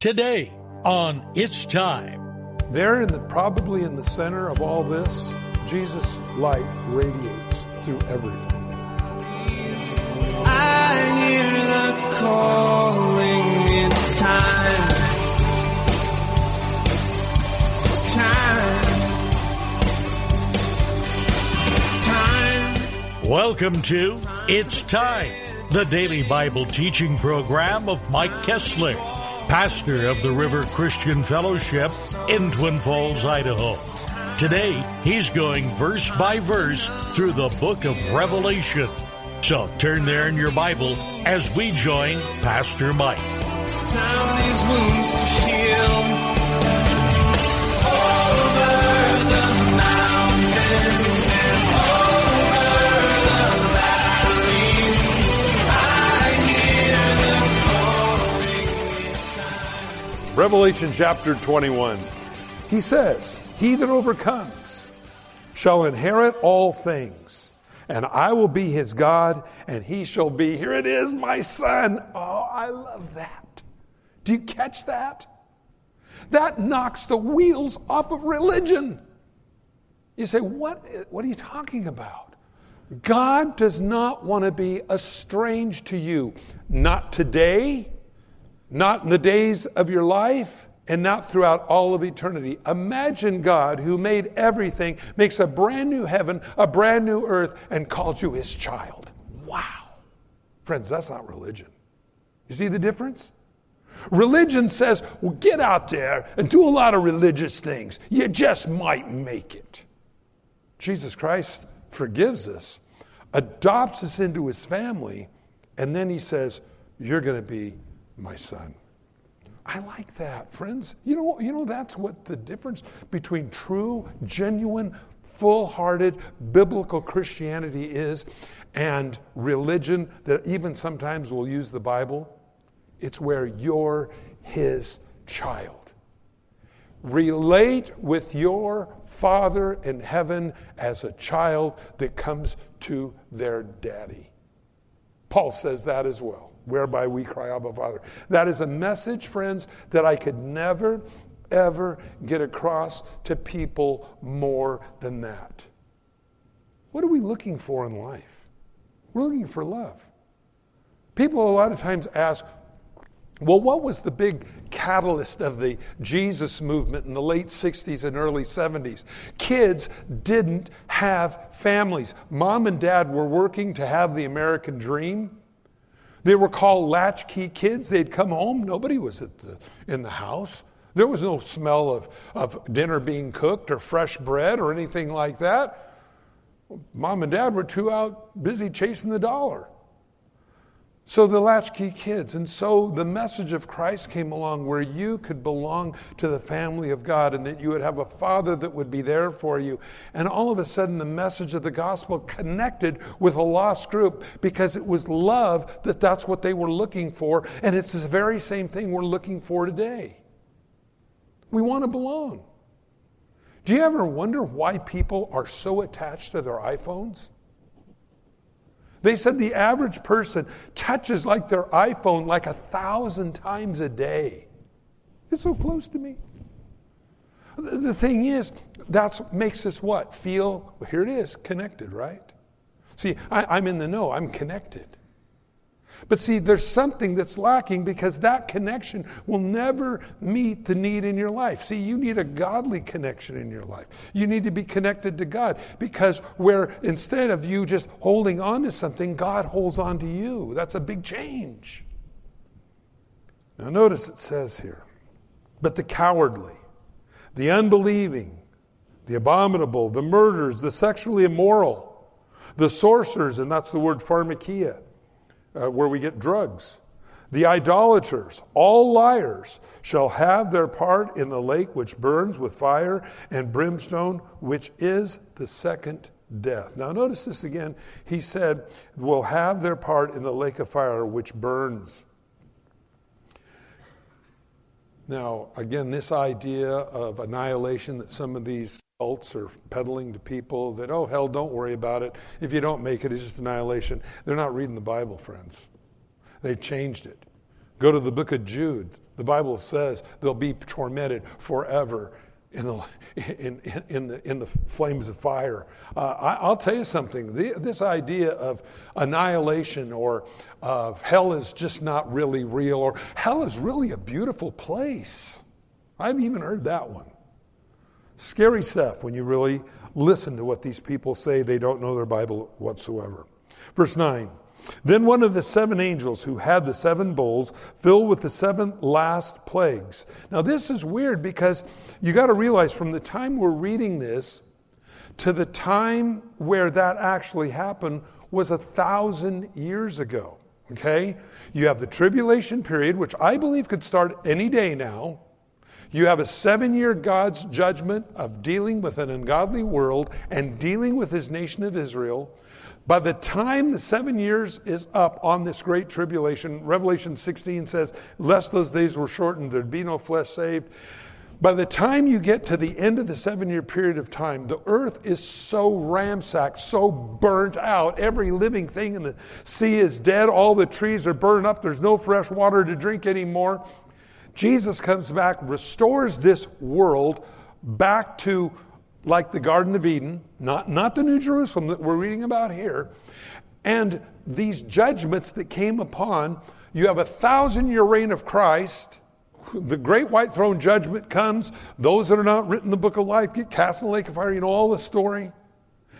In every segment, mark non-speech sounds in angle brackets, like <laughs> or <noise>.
Today on It's Time. There, in the, probably in the center of all this, Jesus' light radiates through everything. I hear the calling. It's time. It's time. It's time. Welcome to It's Time, the daily Bible teaching program of Mike Kestler, pastor of the River Christian Fellowship in Twin Falls, Idaho. Today, he's going verse by verse through the book of Revelation. So turn there in your Bible as we join Pastor Mike. Revelation chapter 21. He says, He that overcomes shall inherit all things, and I will be his God, and he shall be, here it is, my son. Oh, I love that. Do you catch that? That knocks the wheels off of religion. You say, what, what are you talking about? God does not want to be estranged to you. Not today, not in the days of your life, and not throughout all of eternity. Imagine God, who made everything, makes a brand new heaven, a brand new earth, and calls you his child. Wow. Friends, that's not religion. You see the difference? Religion says, well, get out there and do a lot of religious things. You just might make it. Jesus Christ forgives us, adopts us into his family, and then he says, You're going to be my son. I like that, friends. You know, you know that's what the difference between true, genuine, full-hearted biblical Christianity is and religion that even sometimes will use the Bible. It's where you're his child. Relate with your Father in heaven as a child that comes to their daddy. Paul says that as well, whereby we cry, Abba, Father. That is a message, friends, that I could never, ever get across to people more than that. What are we looking for in life? We're looking for love. People a lot of times ask, well, what was the big catalyst of the Jesus movement in the late 60s and early 70s? Kids didn't have families. Mom and dad were working to have the American dream. They were called latchkey kids. They'd come home, nobody was the, in the house. There was no smell of, of dinner being cooked or fresh bread or anything like that. Mom and dad were too out busy chasing the dollar. So the latchkey kids. And so the message of Christ came along where you could belong to the family of God and that you would have a father that would be there for you. And all of a sudden, the message of the gospel connected with a lost group because it was love that that's what they were looking for. And it's the very same thing we're looking for today. We want to belong. Do you ever wonder why people are so attached to their iPhones? They said the average person touches like their iPhone like a thousand times a day. It's so close to me. The thing is, that makes us what? Feel, well, here it is, connected, right? See, I, I'm in the know, I'm connected. But see, there's something that's lacking because that connection will never meet the need in your life. See, you need a godly connection in your life. You need to be connected to God because where instead of you just holding on to something, God holds on to you. That's a big change. Now, notice it says here, but the cowardly, the unbelieving, the abominable, the murderers, the sexually immoral, the sorcerers, and that's the word pharmakia uh, where we get drugs. The idolaters, all liars, shall have their part in the lake which burns with fire and brimstone, which is the second death. Now, notice this again. He said, will have their part in the lake of fire which burns. Now, again, this idea of annihilation that some of these cults are peddling to people that, oh, hell, don't worry about it. If you don't make it, it's just annihilation. They're not reading the Bible, friends. They've changed it. Go to the book of Jude. The Bible says they'll be tormented forever in the, in, in, the, in the flames of fire. Uh, I, will tell you something the, this idea of annihilation or uh, hell is just not really real or hell is really a beautiful place. I've even heard that one. Scary stuff when you really listen to what these people say. They don't know their Bible whatsoever. Verse 9. Then one of the seven angels who had the seven bowls filled with the seven last plagues. Now, this is weird because you got to realize from the time we're reading this to the time where that actually happened was a thousand years ago. Okay? You have the tribulation period, which I believe could start any day now. You have a seven year God's judgment of dealing with an ungodly world and dealing with his nation of Israel. By the time the seven years is up on this great tribulation, Revelation 16 says, Lest those days were shortened, there'd be no flesh saved. By the time you get to the end of the seven year period of time, the earth is so ransacked, so burnt out. Every living thing in the sea is dead. All the trees are burned up. There's no fresh water to drink anymore. Jesus comes back, restores this world back to like the Garden of Eden, not, not the New Jerusalem that we're reading about here. And these judgments that came upon, you have a thousand year reign of Christ. The great white throne judgment comes. Those that are not written in the book of life get cast in the lake of fire. You know all the story.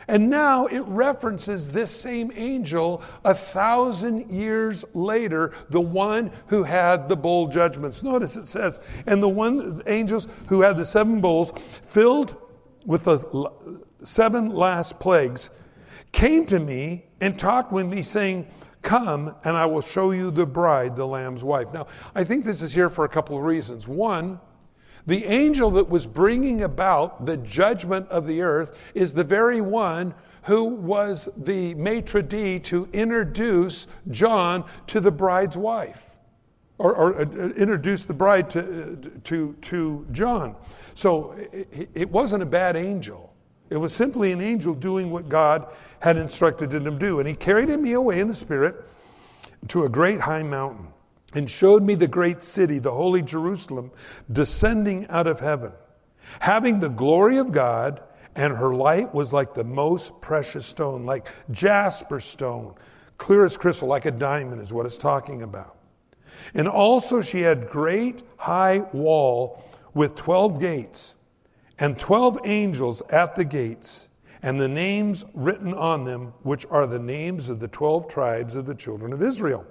And now it references this same angel a thousand years later, the one who had the bowl judgments. Notice it says, and the one the angels who had the seven bowls filled with the seven last plagues, came to me and talked with me, saying, Come, and I will show you the bride, the Lamb's wife. Now, I think this is here for a couple of reasons. One, the angel that was bringing about the judgment of the earth is the very one who was the maitre d' to introduce John to the bride's wife or, or uh, introduce the bride to, to, to John. So it, it wasn't a bad angel. It was simply an angel doing what God had instructed him to do. And he carried me away in the Spirit to a great high mountain and showed me the great city, the holy Jerusalem, descending out of heaven, having the glory of God, and her light was like the most precious stone, like jasper stone, clear as crystal, like a diamond, is what it's talking about. And also she had great high wall with 12 gates and 12 angels at the gates and the names written on them which are the names of the 12 tribes of the children of Israel.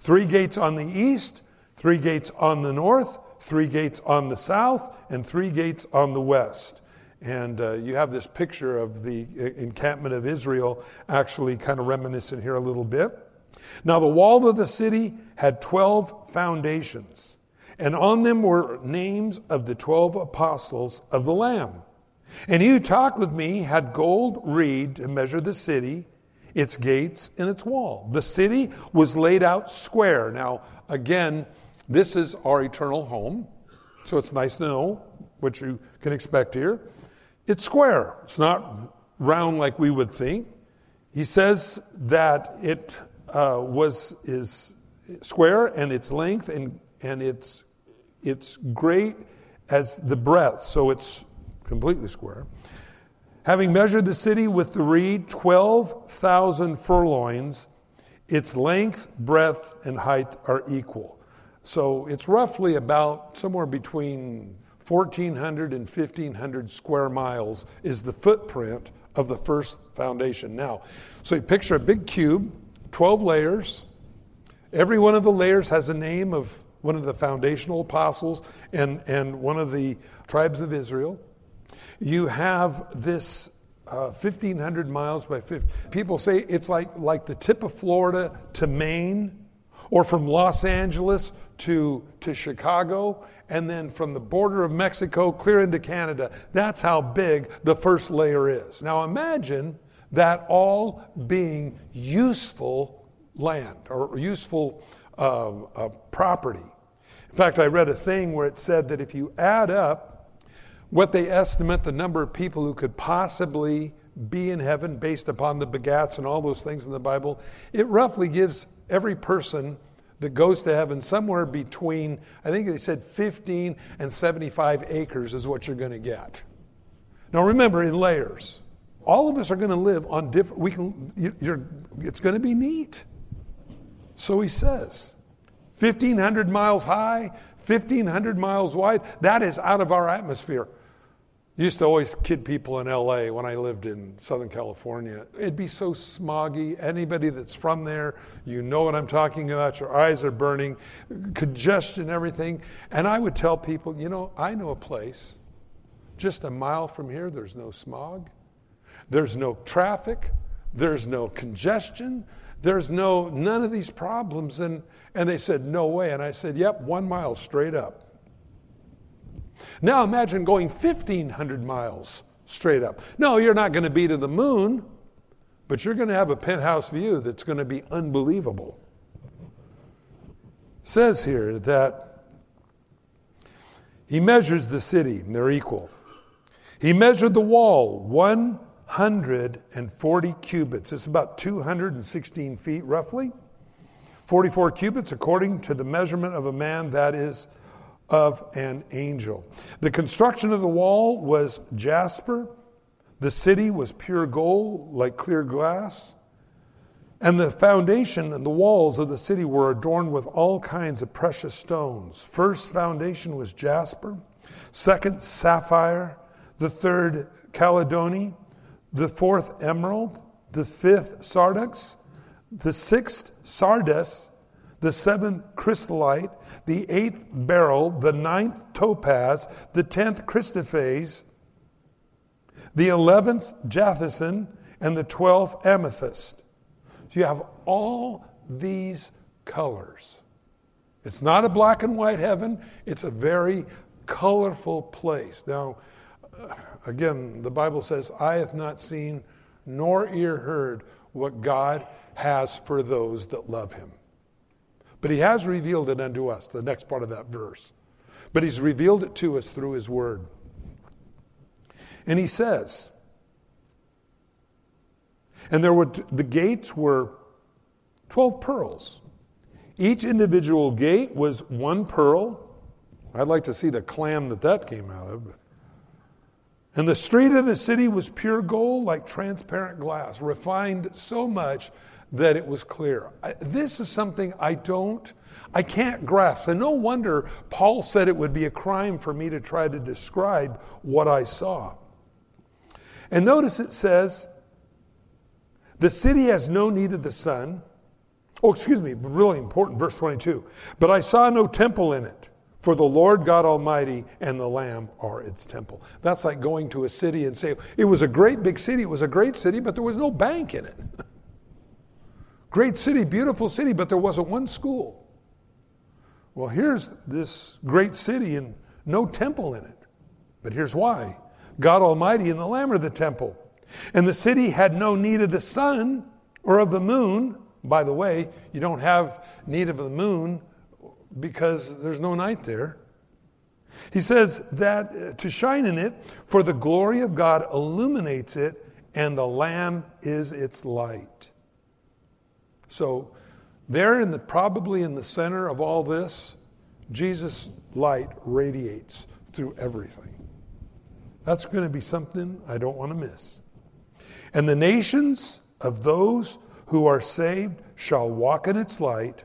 Three gates on the east, three gates on the north, three gates on the south, and three gates on the west. And uh, you have this picture of the uh, encampment of Israel actually kind of reminiscent here a little bit. Now, the wall of the city had 12 foundations, and on them were names of the 12 apostles of the Lamb. And he who talked with me had gold reed to measure the city, its gates, and its wall. The city was laid out square. Now, again, this is our eternal home, so it's nice to know what you can expect here. It's square, it's not round like we would think. He says that it uh, was is square and its length and and its it's great as the breadth, so it's completely square. Having measured the city with the reed, 12,000 furlongs, its length, breadth, and height are equal. So it's roughly about somewhere between 1,400 and 1,500 square miles is the footprint of the first foundation. Now, so you picture a big cube 12 layers. Every one of the layers has a name of one of the foundational apostles and, and one of the tribes of Israel. You have this uh, 1,500 miles by 50. People say it's like, like the tip of Florida to Maine, or from Los Angeles to, to Chicago, and then from the border of Mexico clear into Canada. That's how big the first layer is. Now imagine that all being useful land or useful uh, uh, property. In fact, I read a thing where it said that if you add up what they estimate the number of people who could possibly be in heaven based upon the begats and all those things in the Bible, it roughly gives every person that goes to heaven somewhere between, I think they said 15 and 75 acres is what you're going to get. Now remember, in layers. All of us are going to live on different, we can, you're, it's going to be neat. So he says, 1,500 miles high, 1,500 miles wide, that is out of our atmosphere. Used to always kid people in LA when I lived in Southern California. It'd be so smoggy. Anybody that's from there, you know what I'm talking about. Your eyes are burning, congestion, everything. And I would tell people, you know, I know a place just a mile from here, there's no smog, there's no traffic, there's no congestion, there's no none of these problems. And and they said, No way. And I said, Yep, one mile straight up. Now imagine going 1,500 miles straight up. No, you're not going to be to the moon, but you're going to have a penthouse view that's going to be unbelievable. says here that he measures the city, they're equal. He measured the wall 140 cubits. It's about 216 feet roughly. 44 cubits according to the measurement of a man, that is of an angel. The construction of the wall was jasper. The city was pure gold, like clear glass. And the foundation and the walls of the city were adorned with all kinds of precious stones. First foundation was jasper, second, sapphire, the third, chalcedony, the fourth, emerald, the fifth, sardius, the sixth, sardius, the seventh, chrysolite, the eighth beryl, the ninth topaz, the tenth chrysoprase, the eleventh jacinth, and the twelfth amethyst. So you have all these colors. It's not a black and white heaven, it's a very colorful place. Now, again, the Bible says, Eye hath not seen, nor ear heard what God has for those that love him. But he has revealed it unto us, the next part of that verse. But he's revealed it to us through his word. And he says, and there were the gates were 12 pearls. Each individual gate was one pearl. I'd like to see the clam that that came out of. And the street of the city was pure gold, like transparent glass, refined so much that it was clear. I, this is something I don't, I can't grasp. And no wonder Paul said it would be a crime for me to try to describe what I saw. And notice it says, the city has no need of the sun. Oh, excuse me, really important, verse 22. But I saw no temple in it, for the Lord God Almighty and the Lamb are its temple. That's like going to a city and say, it was a great big city, it was a great city, but there was no bank in it. <laughs> Great city, beautiful city, but there wasn't one school. Well, here's this great city and no temple in it. But here's why God Almighty and the Lamb are the temple. And the city had no need of the sun or of the moon. By the way, you don't have need of the moon because there's no night there. He says that uh, to shine in it, for the glory of God illuminates it, and the Lamb is its light. So, there in the probably in the center of all this, Jesus' light radiates through everything. That's going to be something I don't want to miss. And the nations of those who are saved shall walk in its light,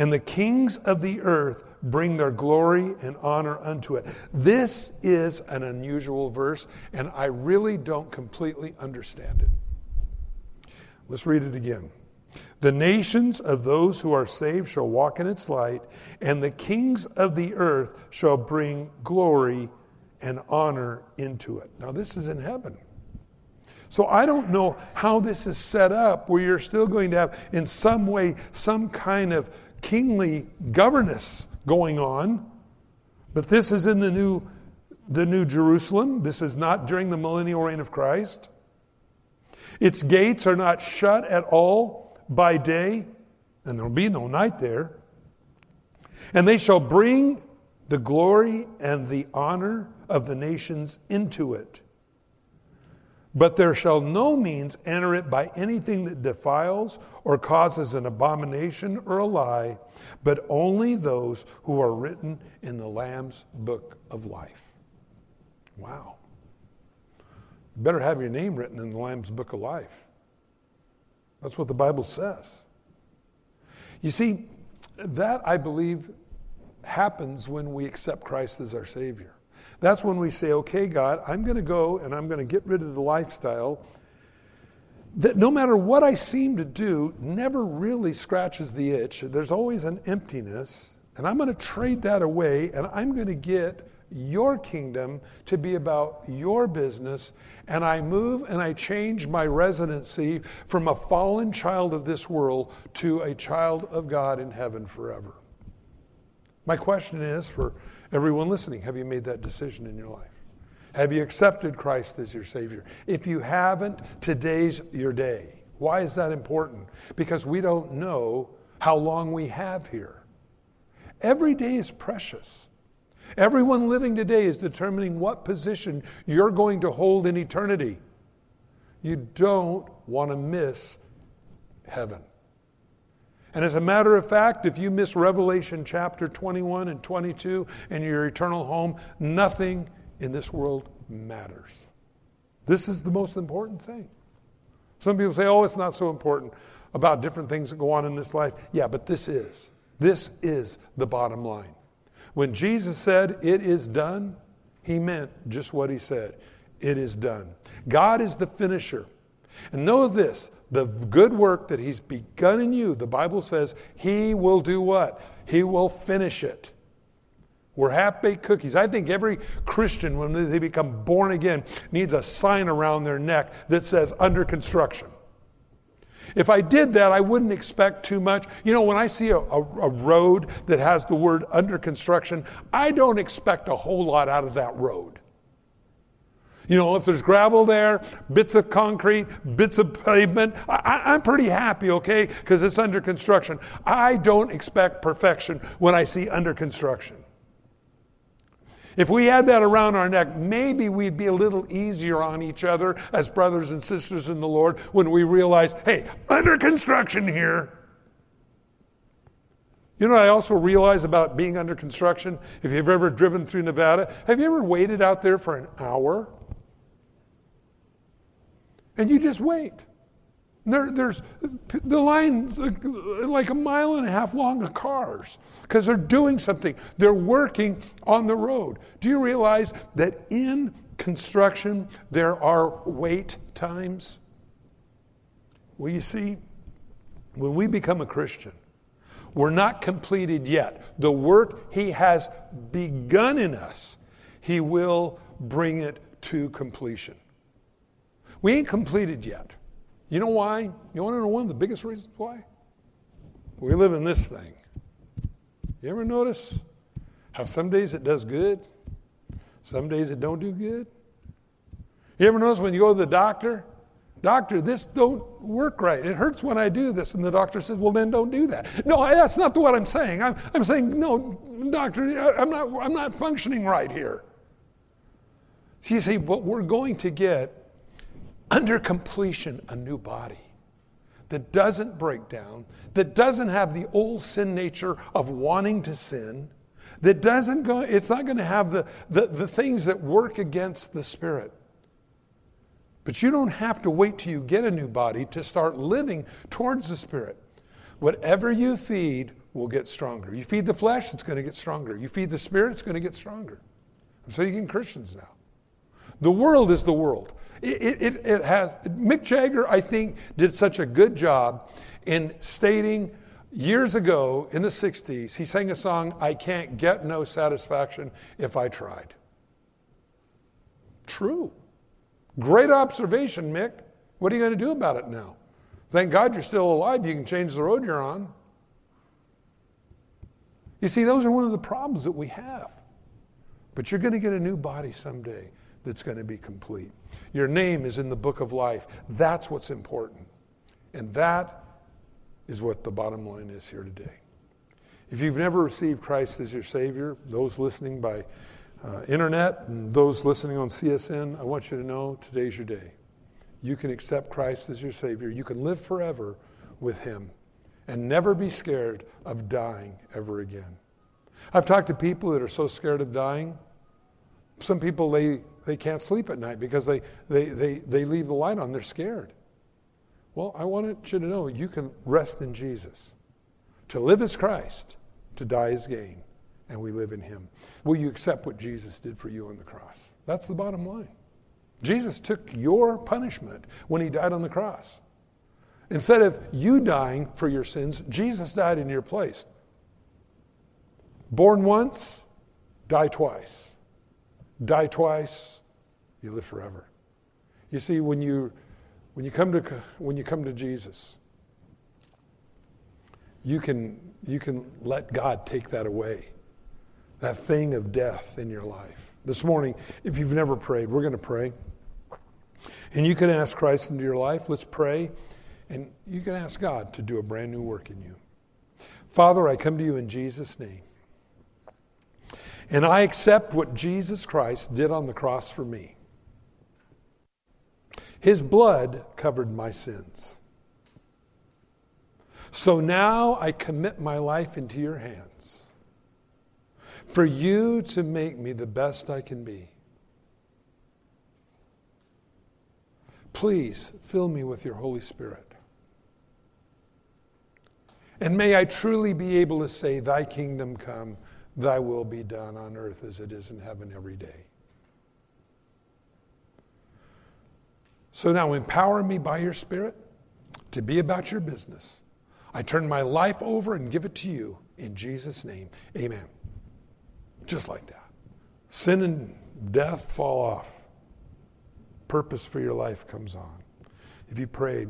and the kings of the earth bring their glory and honor unto it. This is an unusual verse, and I really don't completely understand it. Let's read it again. The nations of those who are saved shall walk in its light, and the kings of the earth shall bring glory and honor into it. Now, this is in heaven. So I don't know how this is set up where you're still going to have, in some way, some kind of kingly governance going on. But this is in the new, the new Jerusalem. This is not during the millennial reign of Christ. Its gates are not shut at all by day, and there will be no night there. And they shall bring the glory and the honor of the nations into it. But there shall no means enter it by anything that defiles or causes an abomination or a lie, but only those who are written in the Lamb's book of life. Wow. Better have your name written in the Lamb's book of life. That's what the Bible says. You see, that I believe happens when we accept Christ as our Savior. That's when we say, okay, God, I'm going to go and I'm going to get rid of the lifestyle that no matter what I seem to do, never really scratches the itch. There's always an emptiness. And I'm going to trade that away and I'm going to get your kingdom to be about your business. And I move and I change my residency from a fallen child of this world to a child of God in heaven forever. My question is for everyone listening have you made that decision in your life? Have you accepted Christ as your Savior? If you haven't, today's your day. Why is that important? Because we don't know how long we have here. Every day is precious. Everyone living today is determining what position you're going to hold in eternity. You don't want to miss heaven. And as a matter of fact, if you miss Revelation chapter 21 and 22 and your eternal home, nothing in this world matters. This is the most important thing. Some people say, oh, it's not so important about different things that go on in this life. Yeah, but this is. This is the bottom line. When Jesus said, It is done, he meant just what he said. It is done. God is the finisher. And know this the good work that he's begun in you, the Bible says, he will do what? He will finish it. We're half baked cookies. I think every Christian, when they become born again, needs a sign around their neck that says under construction. If I did that, I wouldn't expect too much. You know, when I see a, a, a, road that has the word under construction, I don't expect a whole lot out of that road. You know, if there's gravel there, bits of concrete, bits of pavement, I, am pretty happy, okay, because it's under construction. I don't expect perfection when I see under construction. If we had that around our neck, maybe we'd be a little easier on each other as brothers and sisters in the Lord when we realize, hey, under construction here. You know I also realize about being under construction? If you've ever driven through Nevada, have you ever waited out there for an hour? And you just wait. There, there's the line like a mile and a half long of cars because they're doing something. They're working on the road. Do you realize that in construction there are wait times? Well, you see, when we become a Christian, we're not completed yet. The work He has begun in us, He will bring it to completion. We ain't completed yet. You know why? You want to know one of the biggest reasons why? We live in this thing. You ever notice how some days it does good, some days it don't do good? You ever notice when you go to the doctor, doctor, this don't work right. It hurts when I do this, and the doctor says, well, then don't do that. No, that's not what I'm saying. I'm, I'm saying, no, doctor, I'm not, I'm not functioning right here. So you see, what we're going to get under completion a new body that doesn't break down, that doesn't have the old sin nature of wanting to sin, that doesn't go, it's not going to have the, the, the things that work against the spirit. But you don't have to wait till you get a new body to start living towards the spirit. Whatever you feed will get stronger. You feed the flesh, it's going to get stronger. You feed the spirit, it's going to get stronger. I'm saying Christians now. The world is the world. It, it, it has, Mick Jagger, I think, did such a good job in stating years ago in the 60s, he sang a song, I Can't Get No Satisfaction If I Tried. True. Great observation, Mick. What are you going to do about it now? Thank God you're still alive. You can change the road you're on. You see, those are one of the problems that we have. But you're going to get a new body someday that's going to be complete. Your name is in the book of life. That's what's important. And that is what the bottom line is here today. If you've never received Christ as your Savior, those listening by uh, internet and those listening on CSN, I want you to know today's your day. you can accept Christ as your Savior. You can live forever with Him and never be scared of dying ever again. I've talked to people that are so scared of dying. Some people, they, they can't sleep at night because they, they, they, they leave the light on. They're scared. Well, I want you to know you can rest in Jesus. To live as Christ, to die as gain, and we live in Him. Will you accept what Jesus did for you on the cross? That's the bottom line. Jesus took your punishment when He died on the cross. Instead of you dying for your sins, Jesus died in your place. Born once, die twice. Die twice, you live forever. You see, when you, when you, come, to, when you come to Jesus, you can, you can let God take that away, that thing of death in your life. This morning, if you've never prayed, we're going to pray. And you can ask Christ into your life. Let's pray. And you can ask God to do a brand new work in you. Father, I come to you in Jesus' name. And I accept what Jesus Christ did on the cross for me. His blood covered my sins. So now I commit my life into your hands for you to make me the best I can be. Please fill me with your Holy Spirit. And may I truly be able to say, Thy kingdom come, Thy will be done on earth as it is in heaven every day. So now empower me by your Spirit to be about your business. I turn my life over and give it to you in Jesus' name. Amen. Just like that. Sin and death fall off. Purpose for your life comes on. If you prayed,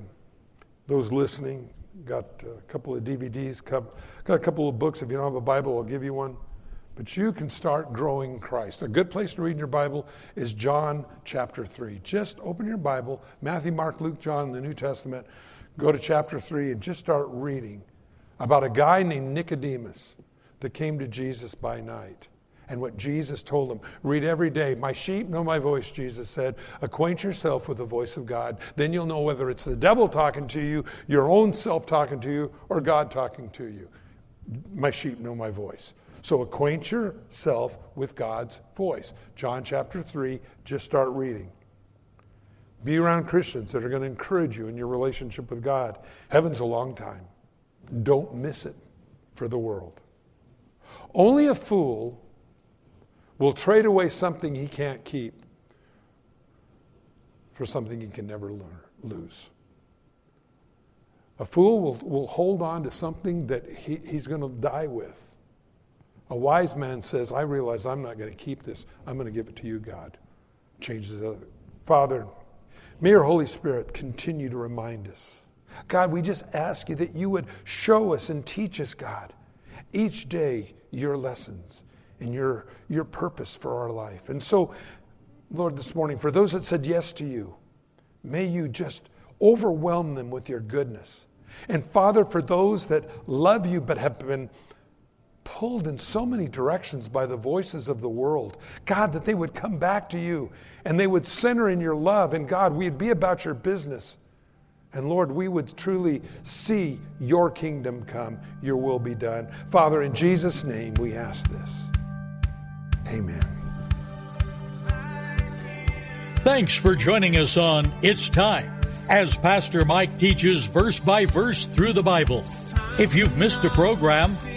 those listening, got a couple of DVDs, got a couple of books. If you don't have a Bible, I'll give you one. But you can start growing Christ. A good place to read in your Bible is John chapter 3. Just open your Bible, Matthew, Mark, Luke, John, the New Testament. Go to chapter 3 and just start reading about a guy named Nicodemus that came to Jesus by night and what Jesus told him. Read every day. My sheep know my voice, Jesus said. Acquaint yourself with the voice of God. Then you'll know whether it's the devil talking to you, your own self talking to you, or God talking to you. My sheep know my voice. So acquaint yourself with God's voice. John chapter 3, just start reading. Be around Christians that are going to encourage you in your relationship with God. Heaven's a long time. Don't miss it for the world. Only a fool will trade away something he can't keep for something he can never lose. A fool will, will hold on to something that he, he's going to die with. A wise man says, I realize I'm not going to keep this. I'm going to give it to you, God. Changes it. Father, may your Holy Spirit continue to remind us. God, we just ask you that you would show us and teach us, God, each day your lessons and your, your purpose for our life. And so, Lord, this morning, for those that said yes to you, may you just overwhelm them with your goodness. And Father, for those that love you but have been pulled in so many directions by the voices of the world, God, that they would come back to you and they would center in your love. And God, we'd be about your business. And Lord, we would truly see your kingdom come, your will be done. Father, in Jesus' name, we ask this. Amen. Thanks for joining us on It's Time as Pastor Mike teaches verse by verse through the Bible. If you've missed a program